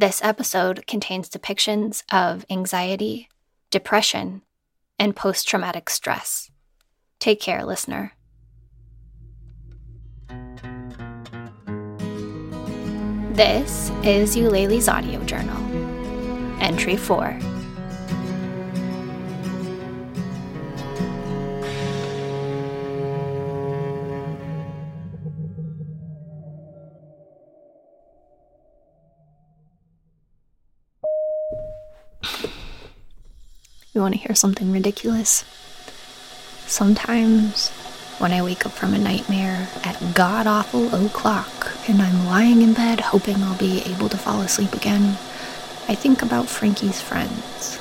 This episode contains depictions of anxiety, depression, and post traumatic stress. Take care, listener. This is Eulalie's audio journal. Entry 4. You want to hear something ridiculous? Sometimes, when I wake up from a nightmare at god awful o'clock and I'm lying in bed hoping I'll be able to fall asleep again, I think about Frankie's friends.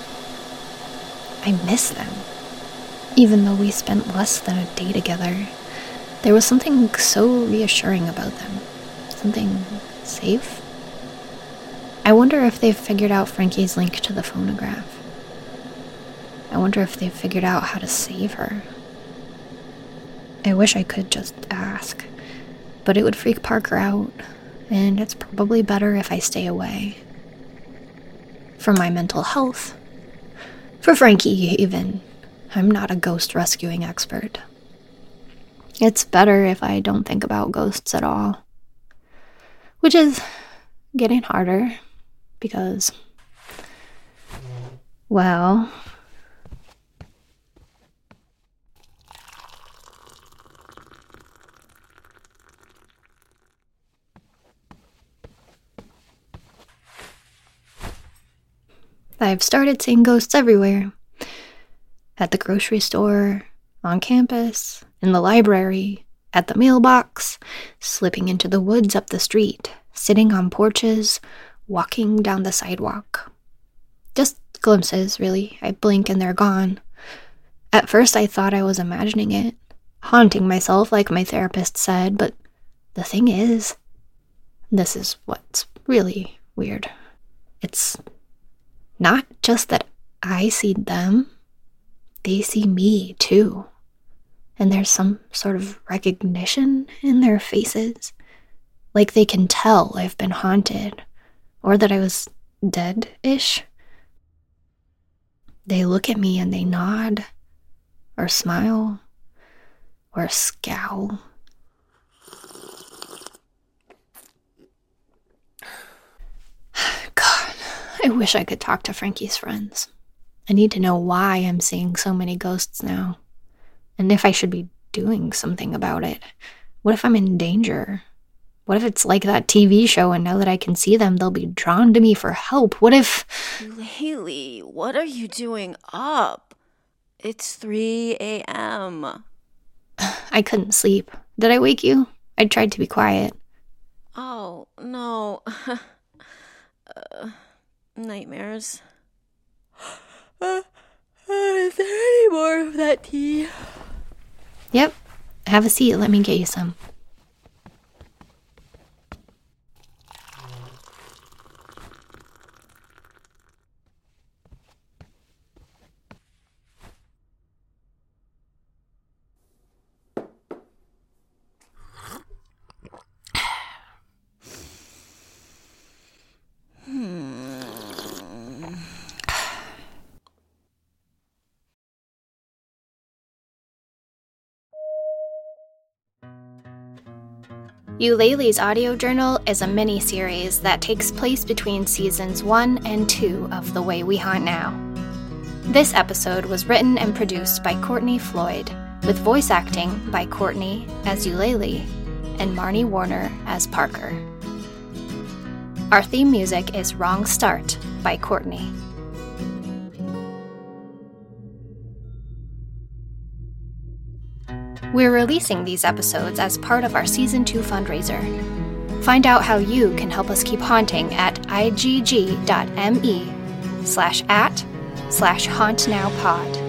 I miss them. Even though we spent less than a day together, there was something so reassuring about them. Something safe. I wonder if they've figured out Frankie's link to the phonograph. I wonder if they've figured out how to save her. I wish I could just ask, but it would freak Parker out, and it's probably better if I stay away. For my mental health. For Frankie, even. I'm not a ghost rescuing expert. It's better if I don't think about ghosts at all. Which is getting harder because, well, I've started seeing ghosts everywhere at the grocery store, on campus, in the library, at the mailbox, slipping into the woods up the street, sitting on porches, walking down the sidewalk. Just glimpses, really. I blink and they're gone. At first, I thought I was imagining it, haunting myself, like my therapist said, but the thing is, this is what's really weird. It's not just that I see them, they see me too. And there's some sort of recognition in their faces. Like they can tell I've been haunted or that I was dead ish. They look at me and they nod or smile or scowl. I wish I could talk to Frankie's friends. I need to know why I'm seeing so many ghosts now. And if I should be doing something about it. What if I'm in danger? What if it's like that TV show and now that I can see them, they'll be drawn to me for help? What if. Haley, what are you doing up? It's 3 a.m. I couldn't sleep. Did I wake you? I tried to be quiet. Oh, no. uh nightmares. Uh, uh, is there any more of that tea? Yep. Have a seat. Let me get you some. Eulalie's audio journal is a mini series that takes place between seasons 1 and 2 of The Way We Haunt Now. This episode was written and produced by Courtney Floyd, with voice acting by Courtney as Eulalie and Marnie Warner as Parker. Our theme music is Wrong Start by Courtney. We're releasing these episodes as part of our Season 2 fundraiser. Find out how you can help us keep haunting at igg.me slash at slash hauntnowpod.